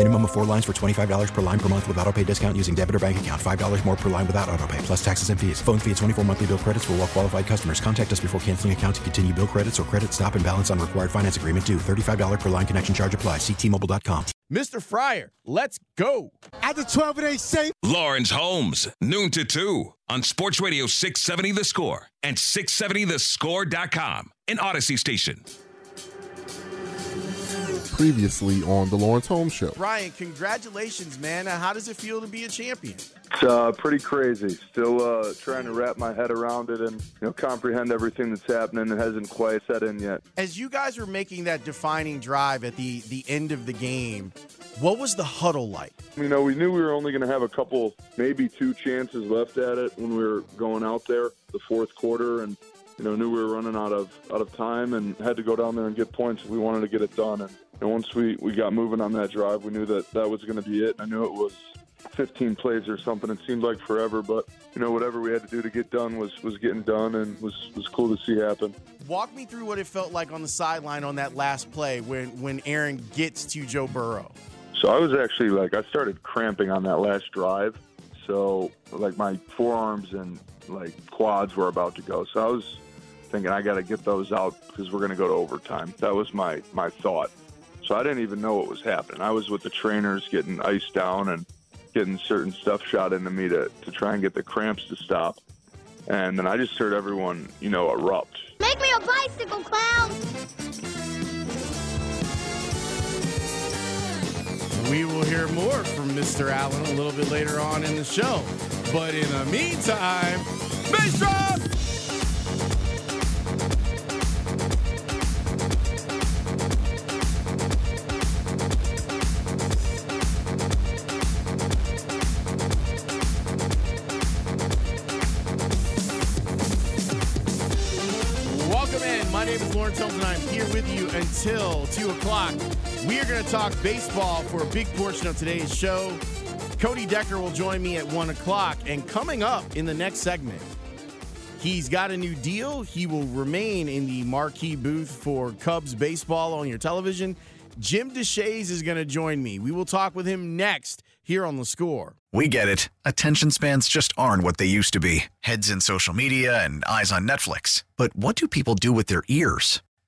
Minimum of four lines for $25 per line per month with auto pay discount using debit or bank account. $5 more per line without auto pay, plus taxes and fees. Phone fee at 24 monthly bill credits for all well qualified customers. Contact us before canceling account to continue bill credits or credit stop and balance on required finance agreement due. $35 per line connection charge apply. Ctmobile.com. Mr. Fryer, let's go. At the 12 it ain't safe. Lawrence Holmes, noon to 2 on Sports Radio 670 The Score and 670thescore.com, an Audacy station. Previously on the Lawrence Holmes Show. Ryan, congratulations, man. How does it feel to be a champion? It's uh, pretty crazy. Still uh, trying to wrap my head around it and you know comprehend everything that's happening. It hasn't quite set in yet. As you guys were making that defining drive at the the end of the game, what was the huddle like? You know, we knew we were only going to have a couple, maybe two chances left at it when we were going out there the fourth quarter, and you know knew we were running out of out of time and had to go down there and get points if we wanted to get it done. And, and once we we got moving on that drive, we knew that that was going to be it. I knew it was 15 plays or something. It seemed like forever, but you know whatever we had to do to get done was was getting done and was was cool to see happen. Walk me through what it felt like on the sideline on that last play when when Aaron gets to Joe Burrow. So I was actually like I started cramping on that last drive. So like my forearms and like quads were about to go. So I was thinking I got to get those out because we're going to go to overtime. That was my my thought. So I didn't even know what was happening. I was with the trainers getting iced down and getting certain stuff shot into me to, to try and get the cramps to stop. And then I just heard everyone, you know, erupt. Make me a bicycle clown! We will hear more from Mr. Allen a little bit later on in the show. But in the meantime, bass Holmes, and I'm here with you until 2 o'clock. We are going to talk baseball for a big portion of today's show. Cody Decker will join me at 1 o'clock. And coming up in the next segment, he's got a new deal. He will remain in the marquee booth for Cubs baseball on your television. Jim Deshaies is going to join me. We will talk with him next here on The Score. We get it. Attention spans just aren't what they used to be heads in social media and eyes on Netflix. But what do people do with their ears?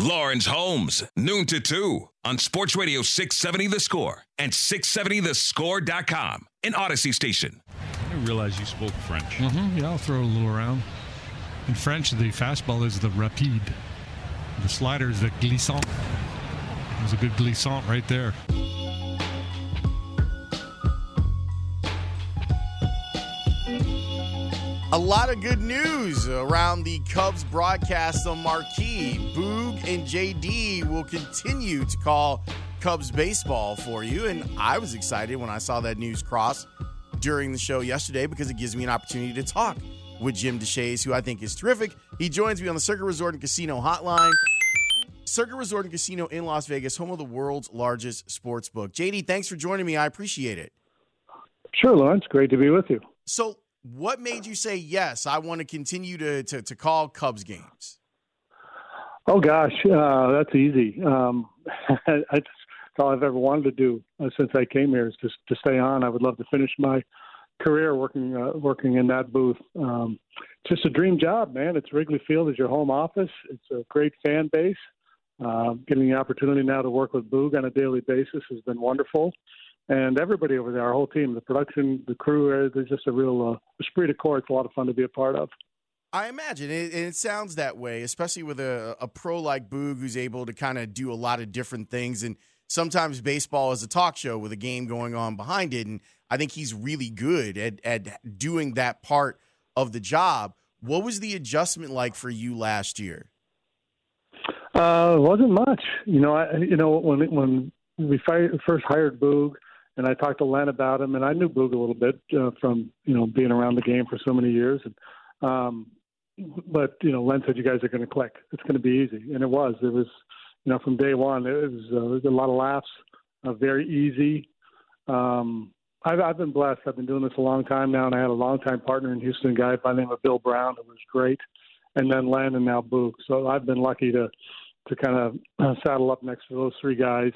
Lawrence Holmes, noon to 2 on Sports Radio 670 The Score and 670thescore.com, an Audacy station. I didn't realize you spoke French. Mm-hmm, yeah, I'll throw a little around. In French, the fastball is the rapide. The slider is the glissant. There's a good glissant right there. A lot of good news around the Cubs broadcast on Marquee. Boog and JD will continue to call Cubs baseball for you. And I was excited when I saw that news cross during the show yesterday because it gives me an opportunity to talk with Jim Deshaies, who I think is terrific. He joins me on the Circa Resort and Casino Hotline. Circa Resort and Casino in Las Vegas, home of the world's largest sports book. JD, thanks for joining me. I appreciate it. Sure, Lawrence. Great to be with you. So, what made you say yes? I want to continue to to, to call Cubs games. Oh gosh, uh, that's easy. Um, that's all I've ever wanted to do uh, since I came here is just to stay on. I would love to finish my career working uh, working in that booth. Um, just a dream job, man. It's Wrigley Field is your home office. It's a great fan base. Uh, getting the opportunity now to work with Boog on a daily basis has been wonderful. And everybody over there, our whole team, the production, the crew, uh, there's just a real uh, esprit de corps. It's a lot of fun to be a part of. I imagine it, it sounds that way, especially with a, a pro like Boog who's able to kind of do a lot of different things. And sometimes baseball is a talk show with a game going on behind it. And I think he's really good at, at doing that part of the job. What was the adjustment like for you last year? Uh, wasn't much. You know, I, you know when when we first hired Boog, and I talked to Len about him, and I knew Boog a little bit uh, from you know being around the game for so many years. And, um, but you know, Len said you guys are going to click. It's going to be easy, and it was. It was, you know, from day one. It was, uh, it was a lot of laughs, uh, very easy. Um, I've, I've been blessed. I've been doing this a long time now, and I had a long time partner in Houston, guy by the name of Bill Brown, who was great, and then Len and now Boog. So I've been lucky to to kind of uh, saddle up next to those three guys.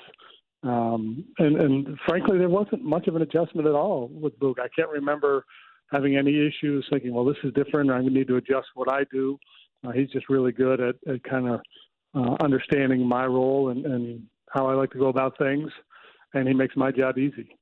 Um, and, and frankly, there wasn't much of an adjustment at all with Boog. I can't remember having any issues thinking, well, this is different. I need to adjust what I do. Uh, he's just really good at, at kind of uh, understanding my role and, and how I like to go about things, and he makes my job easy.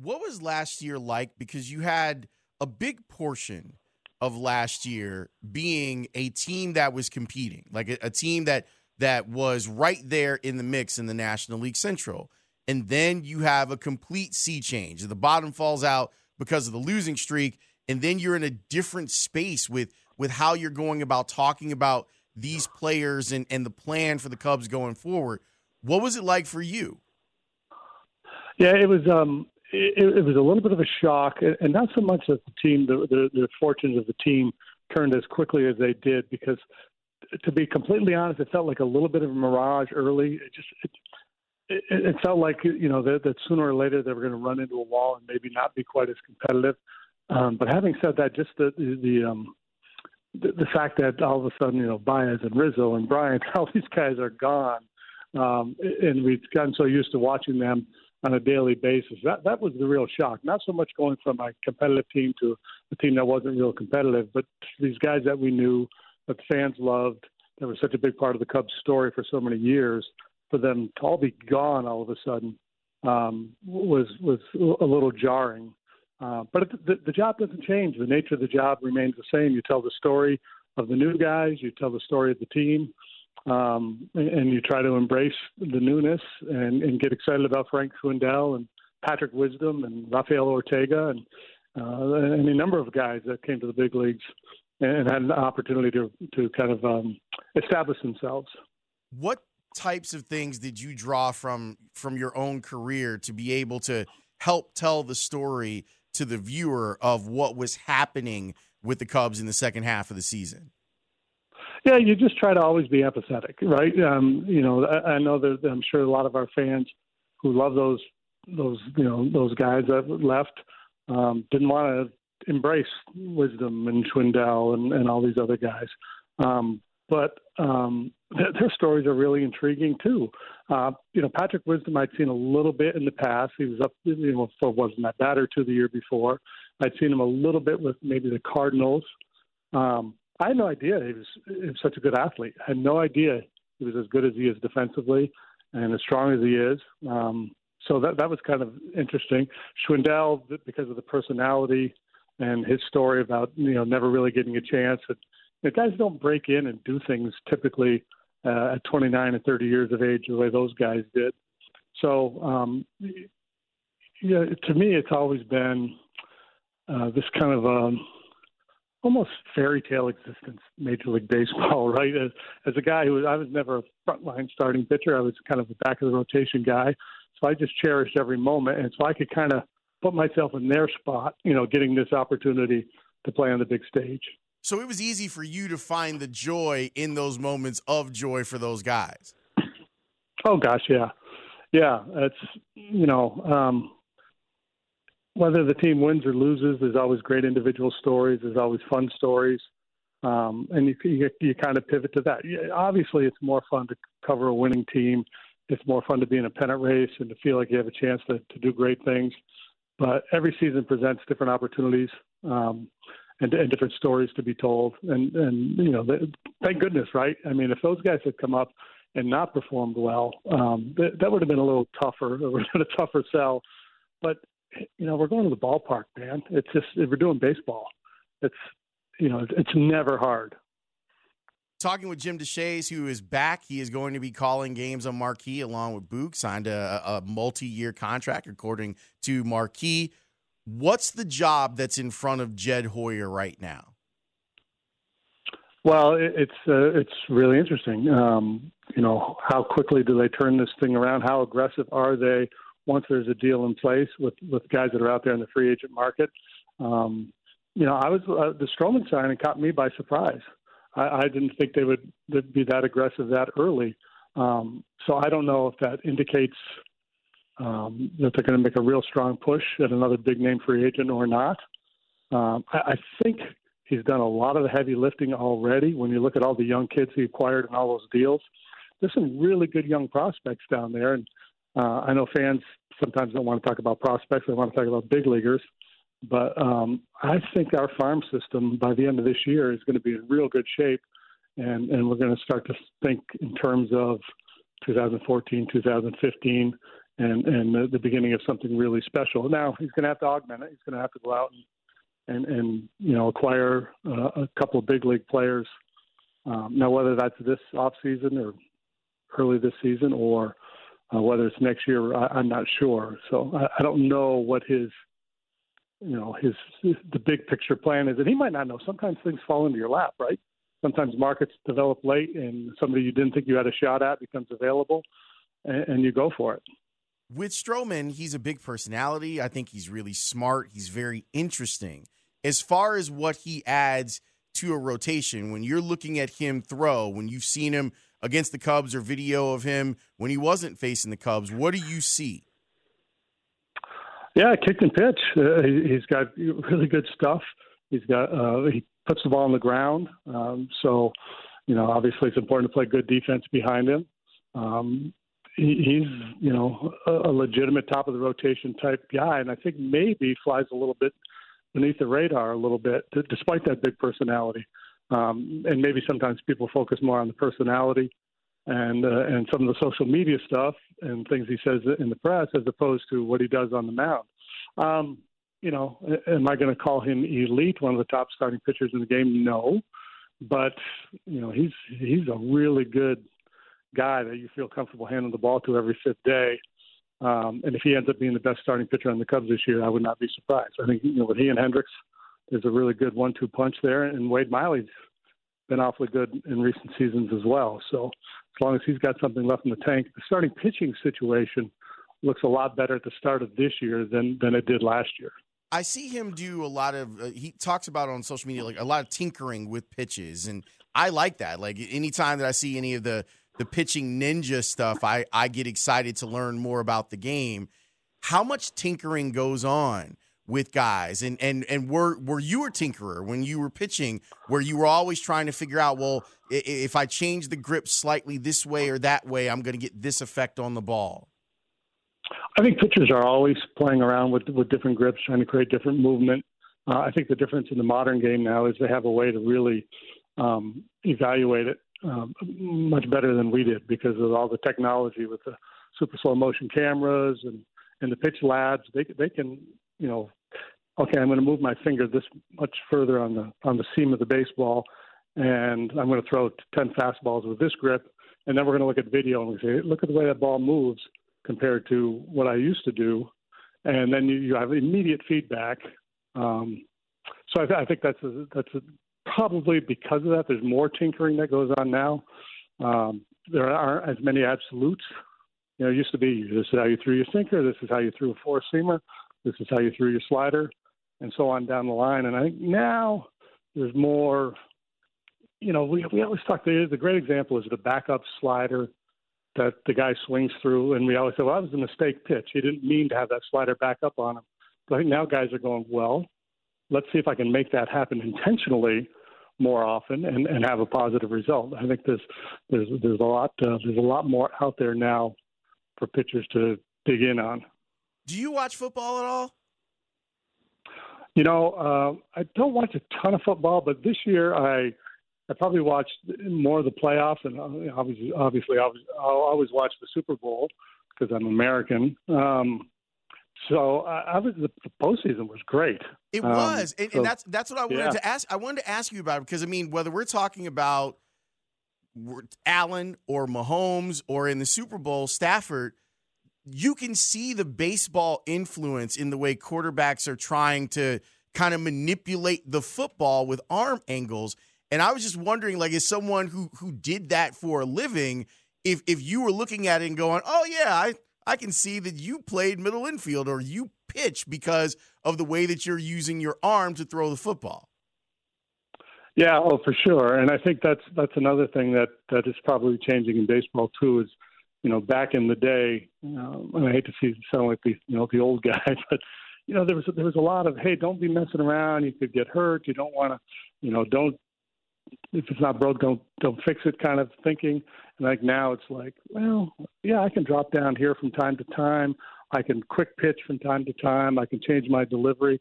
What was last year like? Because you had a big portion of last year being a team that was competing, like a, a team that that was right there in the mix in the National League Central. And then you have a complete sea change. The bottom falls out because of the losing streak, and then you're in a different space with with how you're going about talking about these players and, and the plan for the Cubs going forward. What was it like for you? Yeah, it was um it, it was a little bit of a shock, and not so much that the team, the, the, the fortunes of the team turned as quickly as they did, because to be completely honest, it felt like a little bit of a mirage early. It just it, it, it felt like you know that, that sooner or later they were going to run into a wall and maybe not be quite as competitive. Um, but having said that, just the the, the um, the, the fact that all of a sudden you know Baez and Rizzo and Bryant, all these guys are gone, um, and we've gotten so used to watching them on a daily basis. That that was the real shock. Not so much going from a competitive team to a team that wasn't real competitive, but these guys that we knew that fans loved, that was such a big part of the Cubs story for so many years, for them to all be gone all of a sudden um, was was a little jarring. Uh, but the, the job doesn't change. The nature of the job remains the same. You tell the story of the new guys. You tell the story of the team, um, and, and you try to embrace the newness and, and get excited about Frank Schwindel and Patrick Wisdom and Rafael Ortega and uh, any number of guys that came to the big leagues and had an opportunity to to kind of um, establish themselves. What types of things did you draw from from your own career to be able to help tell the story to the viewer of what was happening with the Cubs in the second half of the season? Yeah, you just try to always be empathetic, right? Um, you know, I, I know that I'm sure a lot of our fans who love those those you know those guys that left um, didn't want to embrace Wisdom and Schwindel and, and all these other guys. Um, but um, their, their stories are really intriguing too. Uh, you know, Patrick Wisdom I'd seen a little bit in the past. He was up, you know, for wasn't that bad or two the year before. I'd seen him a little bit with maybe the Cardinals. Um, I had no idea he was, he was such a good athlete. I had no idea he was as good as he is defensively and as strong as he is. Um, so that that was kind of interesting. Schwindel, because of the personality and his story about you know never really getting a chance. And, you know, guys don't break in and do things typically uh, at 29 and 30 years of age the way those guys did. So, um, yeah, to me, it's always been uh, this kind of um, almost fairy tale existence, Major League Baseball, right? As, as a guy who was, I was never a frontline starting pitcher, I was kind of a back of the rotation guy. So I just cherished every moment, and so I could kind of put myself in their spot, you know, getting this opportunity to play on the big stage. So it was easy for you to find the joy in those moments of joy for those guys. Oh gosh, yeah, yeah. It's you know um, whether the team wins or loses, there's always great individual stories. There's always fun stories, um, and you, you you kind of pivot to that. Obviously, it's more fun to cover a winning team. It's more fun to be in a pennant race and to feel like you have a chance to, to do great things. But every season presents different opportunities. Um, and, and different stories to be told. And and you know, the, thank goodness, right? I mean, if those guys had come up and not performed well, um, that, that would have been a little tougher. A tougher sell. But you know, we're going to the ballpark, man. It's just we're doing baseball. It's you know, it's never hard. Talking with Jim Deshaies, who is back. He is going to be calling games on Marquee along with Boog, signed a, a multi year contract, according to Marquee. What's the job that's in front of Jed Hoyer right now? Well, it's uh, it's really interesting. Um, you know, how quickly do they turn this thing around? How aggressive are they once there's a deal in place with with guys that are out there in the free agent market? Um, you know, I was uh, the Stroman signing caught me by surprise. I, I didn't think they would be that aggressive that early. Um, so I don't know if that indicates um, that they're going to make a real strong push at another big name free agent or not. Um, I, I think he's done a lot of the heavy lifting already. When you look at all the young kids he acquired in all those deals, there's some really good young prospects down there. And uh, I know fans sometimes don't want to talk about prospects; they want to talk about big leaguers. But um, I think our farm system by the end of this year is going to be in real good shape, and and we're going to start to think in terms of 2014, 2015 and and the, the beginning of something really special. Now he's going to have to augment it. He's going to have to go out and and, and you know acquire uh, a couple of big league players. Um, now whether that's this off season or early this season or uh, whether it's next year, I, I'm not sure. So I, I don't know what his you know his, the big picture plan is, and he might not know. Sometimes things fall into your lap, right? Sometimes markets develop late, and somebody you didn't think you had a shot at becomes available, and, and you go for it with Stroman, he's a big personality. I think he's really smart. He's very interesting. As far as what he adds to a rotation, when you're looking at him throw, when you've seen him against the Cubs or video of him when he wasn't facing the Cubs, what do you see? Yeah, kick and pitch. Uh, he, has got really good stuff. He's got uh, he puts the ball on the ground. Um, so, you know, obviously it's important to play good defense behind him. Um, he's you know a legitimate top of the rotation type guy, and I think maybe flies a little bit beneath the radar a little bit, despite that big personality. Um, and maybe sometimes people focus more on the personality and uh, and some of the social media stuff and things he says in the press as opposed to what he does on the mound. Um, you know, am I going to call him elite, one of the top starting pitchers in the game? No, but you know he's he's a really good guy that you feel comfortable handing the ball to every fifth day. Um, and if he ends up being the best starting pitcher on the Cubs this year, I would not be surprised. I think you know with he and Hendricks, there's a really good one-two punch there, and Wade Miley's been awfully good in recent seasons as well. So as long as he's got something left in the tank, the starting pitching situation looks a lot better at the start of this year than than it did last year. I see him do a lot of. Uh, he talks about on social media like a lot of tinkering with pitches, and I like that. Like anytime that I see any of the the pitching ninja stuff, I, I get excited to learn more about the game. How much tinkering goes on with guys? And and and were were you a tinkerer when you were pitching, where you were always trying to figure out, well, if I change the grip slightly this way or that way, I'm going to get this effect on the ball? I think pitchers are always playing around with with different grips, trying to create different movement. Uh, I think the difference in the modern game now is they have a way to really um, evaluate it um, much better than we did because of all the technology with the super slow motion cameras and and the pitch labs. They they can you know, okay, I'm going to move my finger this much further on the on the seam of the baseball, and I'm going to throw ten fastballs with this grip, and then we're going to look at video and we say, look at the way that ball moves compared to what I used to do, and then you, you have immediate feedback. Um, so I, th- I think that's a, that's a, probably because of that, there's more tinkering that goes on now. Um, there aren't as many absolutes. You know, it used to be this is how you threw your sinker, this is how you threw a four seamer, this is how you threw your slider. And so on down the line. And I think now there's more. You know, we we always talk. The, the great example is the backup slider that the guy swings through, and we always say, "Well, that was a mistake pitch. He didn't mean to have that slider back up on him." But now guys are going, "Well, let's see if I can make that happen intentionally." more often and, and have a positive result. I think there's there's there's a lot uh, there's a lot more out there now for pitchers to dig in on. Do you watch football at all? You know, uh, I don't watch a ton of football, but this year I I probably watched more of the playoffs, and uh, obviously, obviously, I'll always watch the Super Bowl because I'm American. Um, so I, I was the, the postseason was great. It um, was, and, so, and, that's that's what I wanted yeah. to ask. I wanted to ask you about it because I mean, whether we're talking about Allen or Mahomes or in the Super Bowl, Stafford, you can see the baseball influence in the way quarterbacks are trying to kind of manipulate the football with arm angles. And I was just wondering, like, as someone who who did that for a living, if if you were looking at it and going, "Oh yeah, I I can see that you played middle infield or you pitch because of the way that you're using your arm to throw the football." Yeah, oh for sure. And I think that's that's another thing that that is probably changing in baseball too. Is you know back in the day, um, and I hate to see sound like the you know the old guy, but you know there was there was a lot of hey, don't be messing around. You could get hurt. You don't want to, you know, don't if it's not broke, don't don't fix it kind of thinking. And like now it's like, well, yeah, I can drop down here from time to time. I can quick pitch from time to time. I can change my delivery.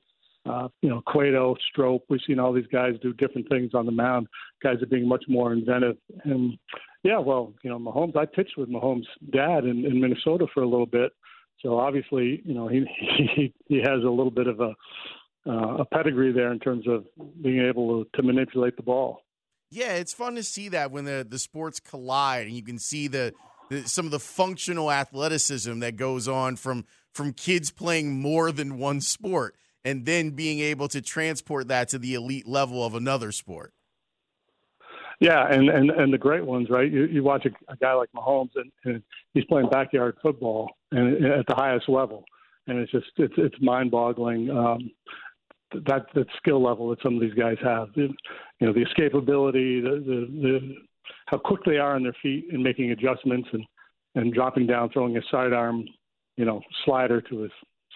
Uh, you know, Cueto, Strop, we've seen all these guys do different things on the mound. Guys are being much more inventive. And yeah, well, you know, Mahomes, I pitched with Mahomes' dad in, in Minnesota for a little bit. So obviously, you know, he he, he has a little bit of a uh, a pedigree there in terms of being able to, to manipulate the ball. Yeah, it's fun to see that when the, the sports collide and you can see the, the, some of the functional athleticism that goes on from from kids playing more than one sport and then being able to transport that to the elite level of another sport. Yeah, and and, and the great ones, right? You, you watch a, a guy like Mahomes, and, and he's playing backyard football and at the highest level, and it's just it's it's mind-boggling. Um, that that skill level that some of these guys have. You know, the escapability, the, the, the how quick they are on their feet and making adjustments and and dropping down, throwing a sidearm, you know, slider to a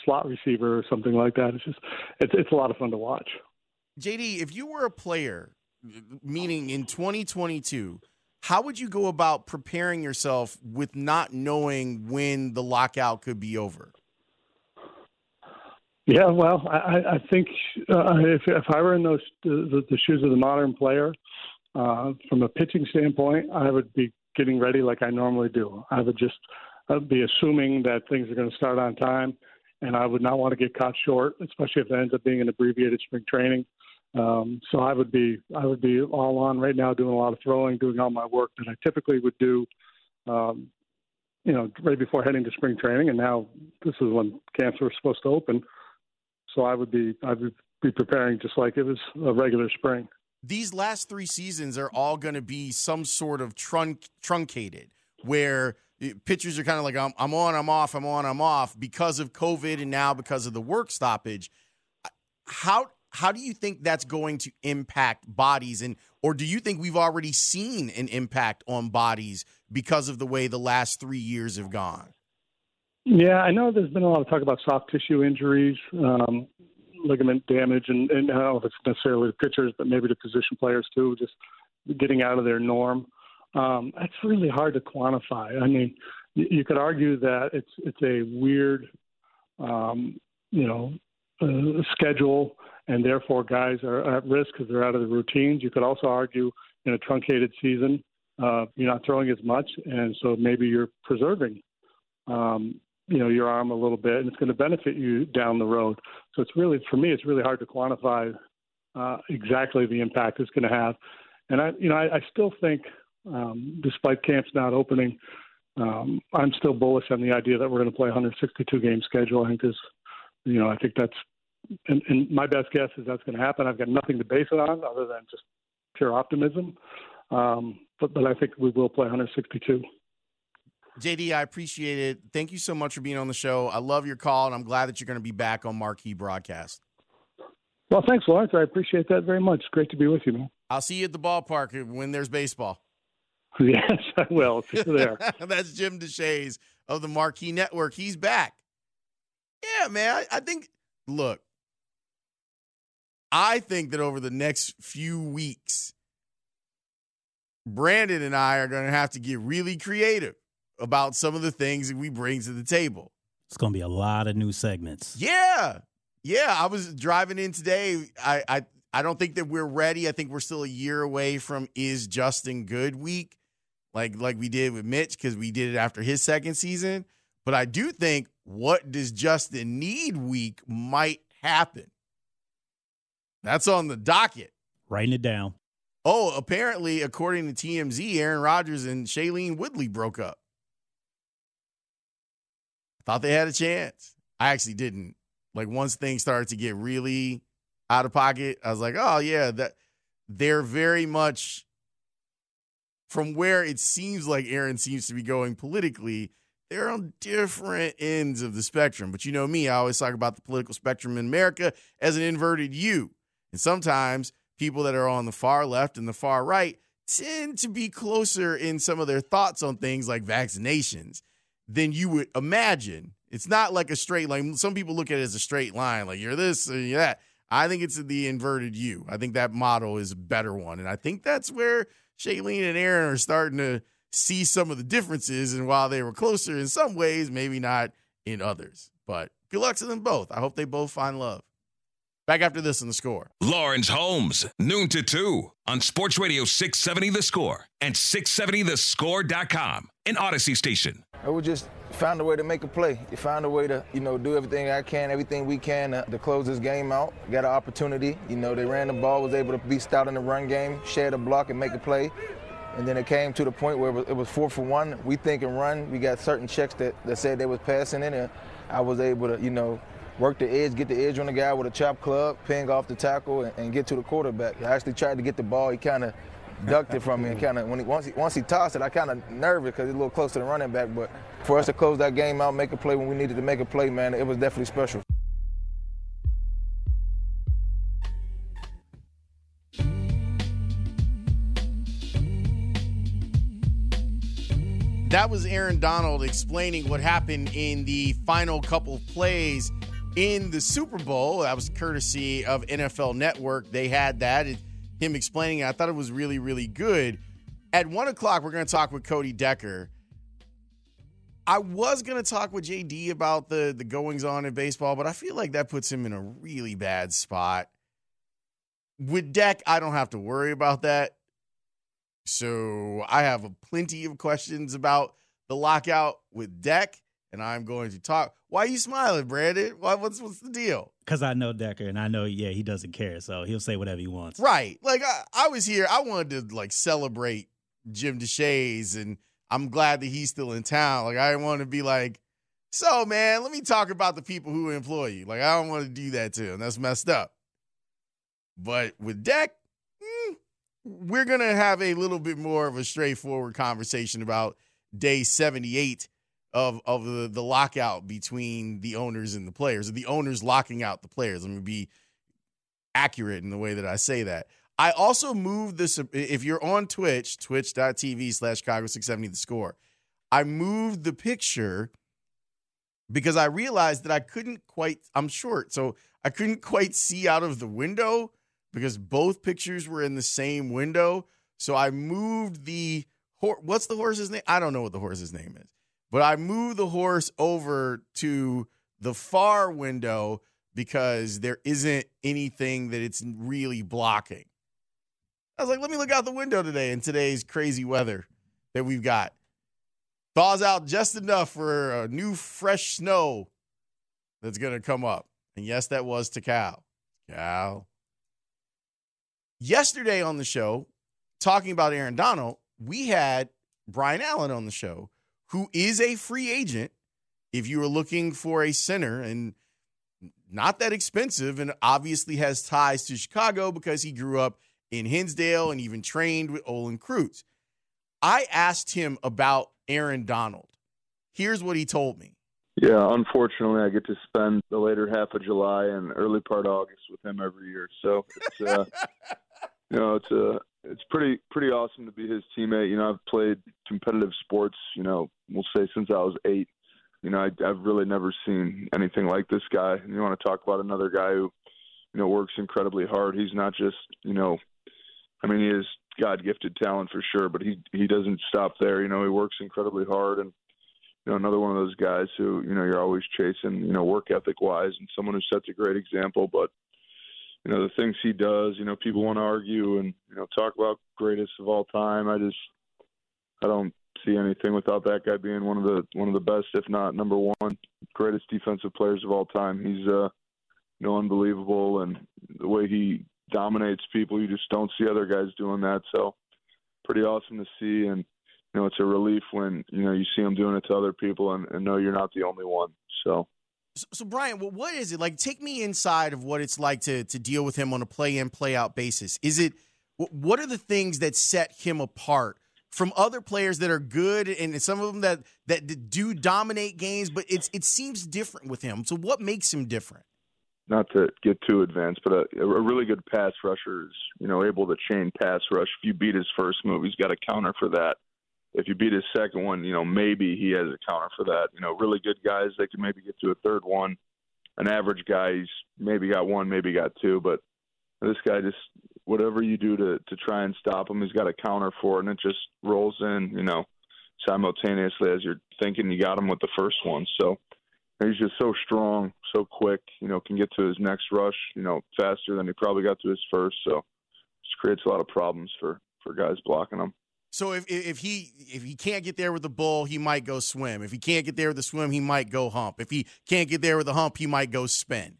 slot receiver or something like that. It's just it's it's a lot of fun to watch. JD, if you were a player, meaning in 2022, how would you go about preparing yourself with not knowing when the lockout could be over? Yeah, well, I, I think uh, if if I were in those the, the shoes of the modern player, uh, from a pitching standpoint, I would be getting ready like I normally do. I would just I'd be assuming that things are going to start on time, and I would not want to get caught short, especially if it ends up being an abbreviated spring training. Um, so I would be I would be all on right now, doing a lot of throwing, doing all my work that I typically would do. Um, you know, right before heading to spring training, and now this is when camps were supposed to open. So I would be I would be preparing just like it was a regular spring. These last three seasons are all going to be some sort of trunk, truncated, where pitchers are kind of like I'm, I'm on, I'm off, I'm on, I'm off because of COVID and now because of the work stoppage. How how do you think that's going to impact bodies and or do you think we've already seen an impact on bodies because of the way the last 3 years have gone? Yeah, I know there's been a lot of talk about soft tissue injuries, um, ligament damage, and, and I don't know if it's necessarily the pitchers, but maybe the position players too, just getting out of their norm. Um, that's really hard to quantify. I mean, you could argue that it's it's a weird, um, you know, uh, schedule, and therefore guys are at risk because they're out of the routines. You could also argue in a truncated season, uh, you're not throwing as much, and so maybe you're preserving um, you know your arm a little bit, and it's going to benefit you down the road. So it's really for me, it's really hard to quantify uh, exactly the impact it's going to have. And I, you know, I, I still think, um, despite camps not opening, um, I'm still bullish on the idea that we're going to play a 162 game schedule. I think is, you know, I think that's, and, and my best guess is that's going to happen. I've got nothing to base it on other than just pure optimism. Um, but but I think we will play 162. JD, I appreciate it. Thank you so much for being on the show. I love your call, and I'm glad that you're going to be back on Marquee Broadcast. Well, thanks, Lawrence. I appreciate that very much. Great to be with you, man. I'll see you at the ballpark when there's baseball. Yes, I will. there. That's Jim Deshaies of the Marquee Network. He's back. Yeah, man. I, I think, look, I think that over the next few weeks, Brandon and I are going to have to get really creative about some of the things that we bring to the table. It's going to be a lot of new segments. Yeah. Yeah. I was driving in today. I, I, I don't think that we're ready. I think we're still a year away from is Justin good week, like like we did with Mitch, because we did it after his second season. But I do think what does Justin need week might happen. That's on the docket. Writing it down. Oh, apparently, according to TMZ, Aaron Rodgers and Shailene Woodley broke up. Thought they had a chance. I actually didn't. Like once things started to get really out of pocket, I was like, oh yeah, that they're very much from where it seems like Aaron seems to be going politically, they're on different ends of the spectrum. But you know me, I always talk about the political spectrum in America as an inverted U. And sometimes people that are on the far left and the far right tend to be closer in some of their thoughts on things like vaccinations than you would imagine. It's not like a straight line. Some people look at it as a straight line, like you're this or you're that. I think it's the inverted U. I think that model is a better one. And I think that's where Shailene and Aaron are starting to see some of the differences. And while they were closer in some ways, maybe not in others. But good luck to them both. I hope they both find love. Back after this in the score. Lawrence Holmes, noon to 2 on Sports Radio 670 The Score and 670thescore.com, an Audacy station. I would just find a way to make a play. You found a way to, you know, do everything I can, everything we can to, to close this game out. Got an opportunity. You know, they ran the ball, was able to be stout in the run game, share the block and make a play. And then it came to the point where it was, it was four for one. We think and run. We got certain checks that, that said they was passing in, and I was able to, you know, work the edge, get the edge on the guy with a chop club, ping off the tackle, and, and get to the quarterback. I actually tried to get the ball. He kind of ducked it from me, and kind of when he once he once he tossed it, I kind of nervous because he's a little close to the running back. But for us to close that game out, make a play when we needed to make a play, man, it was definitely special. That was Aaron Donald explaining what happened in the final couple plays in the Super Bowl. That was courtesy of NFL Network. They had that. him explaining it. I thought it was really, really good. At one o'clock, we're going to talk with Cody Decker. I was going to talk with JD about the, the goings on in baseball, but I feel like that puts him in a really bad spot. With Deck, I don't have to worry about that. So I have plenty of questions about the lockout with Deck, and I'm going to talk. Why are you smiling, Brandon? Why, what's what's the deal? Because I know Decker, and I know, yeah, he doesn't care, so he'll say whatever he wants. Right. Like I, I was here. I wanted to like celebrate Jim Deshaies, and I'm glad that he's still in town. Like I want to be like, so man, let me talk about the people who employ you. Like I don't want to do that to him. That's messed up. But with Deck, we're going to have a little bit more of a straightforward conversation about day 78 of, of the, the lockout between the owners and the players, or the owners locking out the players. Let me be accurate in the way that I say that. I also moved this, if you're on Twitch, twitch.tv slash Chicago 670 the score, I moved the picture because I realized that I couldn't quite, I'm short, so I couldn't quite see out of the window because both pictures were in the same window. So I moved the horse. What's the horse's name? I don't know what the horse's name is, but I moved the horse over to the far window because there isn't anything that it's really blocking. I was like, let me look out the window today in today's crazy weather that we've got. Thaws out just enough for a new fresh snow that's going to come up. And yes, that was to Cal. Cal yesterday on the show, talking about Aaron Donald, we had Brian Allen on the show, who is a free agent. If you are looking for a center and not that expensive, and obviously has ties to Chicago because he grew up in Hinsdale and even trained with Olin Kreutz. I asked him about Aaron Donald. Here's what he told me. Yeah, unfortunately, I get to spend the later half of July and early part of August with him every year. So it's uh, you know it's a uh, it's pretty pretty awesome to be his teammate. You know, I've played competitive sports. You know, we'll say since I was eight. You know, I, I've really never seen anything like this guy. And you want to talk about another guy who, you know, works incredibly hard. He's not just you know, I mean, he is God gifted talent for sure, but he he doesn't stop there. You know, he works incredibly hard and you know, another one of those guys who, you know, you're always chasing, you know, work ethic wise and someone who sets a great example. But, you know, the things he does, you know, people want to argue and, you know, talk about greatest of all time. I just, I don't see anything without that guy being one of the, one of the best, if not number one greatest defensive players of all time. He's, uh, you know, unbelievable. And the way he dominates people, you just don't see other guys doing that. So pretty awesome to see. And, you know, it's a relief when you know you see him doing it to other people and, and know you're not the only one. So. So, so Brian, what is it like? Take me inside of what it's like to to deal with him on a play in play out basis. Is it what are the things that set him apart from other players that are good and some of them that that do dominate games, but it's it seems different with him. So what makes him different? Not to get too advanced, but a, a really good pass rusher is you know able to chain pass rush. If you beat his first move, he's got a counter for that if you beat his second one, you know, maybe he has a counter for that. You know, really good guys, they can maybe get to a third one. An average guy, he's maybe got one, maybe got two, but this guy just whatever you do to to try and stop him, he's got a counter for it, and it just rolls in, you know, simultaneously as you're thinking you got him with the first one. So he's just so strong, so quick, you know, can get to his next rush, you know, faster than he probably got to his first. So just creates a lot of problems for for guys blocking him. So if if he if he can't get there with the bull, he might go swim. If he can't get there with the swim, he might go hump. If he can't get there with the hump, he might go spin.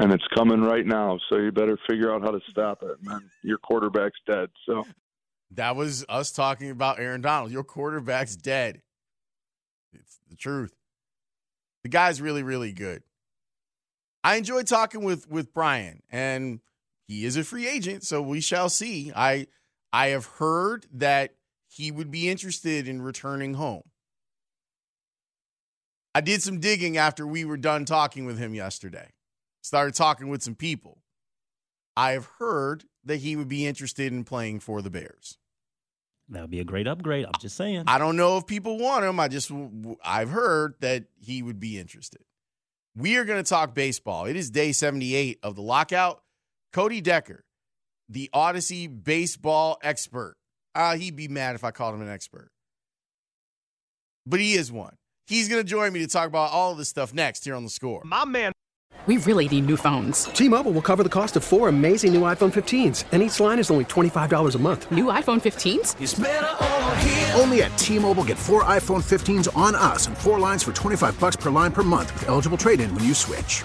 And it's coming right now, so you better figure out how to stop it, man. Your quarterback's dead. So that was us talking about Aaron Donald. Your quarterback's dead. It's the truth. The guy's really really good. I enjoy talking with with Brian, and he is a free agent, so we shall see. I I have heard that he would be interested in returning home. I did some digging after we were done talking with him yesterday. Started talking with some people. I have heard that he would be interested in playing for the Bears. That would be a great upgrade. I'm just saying. I don't know if people want him. I just I've heard that he would be interested. We are going to talk baseball. It is day 78 of the lockout. Cody Decker the Audacy baseball expert. Uh, he'd be mad if I called him an expert. But he is one. He's going to join me to talk about all of this stuff next here on the score. My man. We really need new phones. T Mobile will cover the cost of four amazing new iPhone 15s, and each line is only $25 a month. New iPhone 15s? Only at T Mobile get four iPhone 15s on us and four lines for 25 bucks per line per month with eligible trade in when you switch.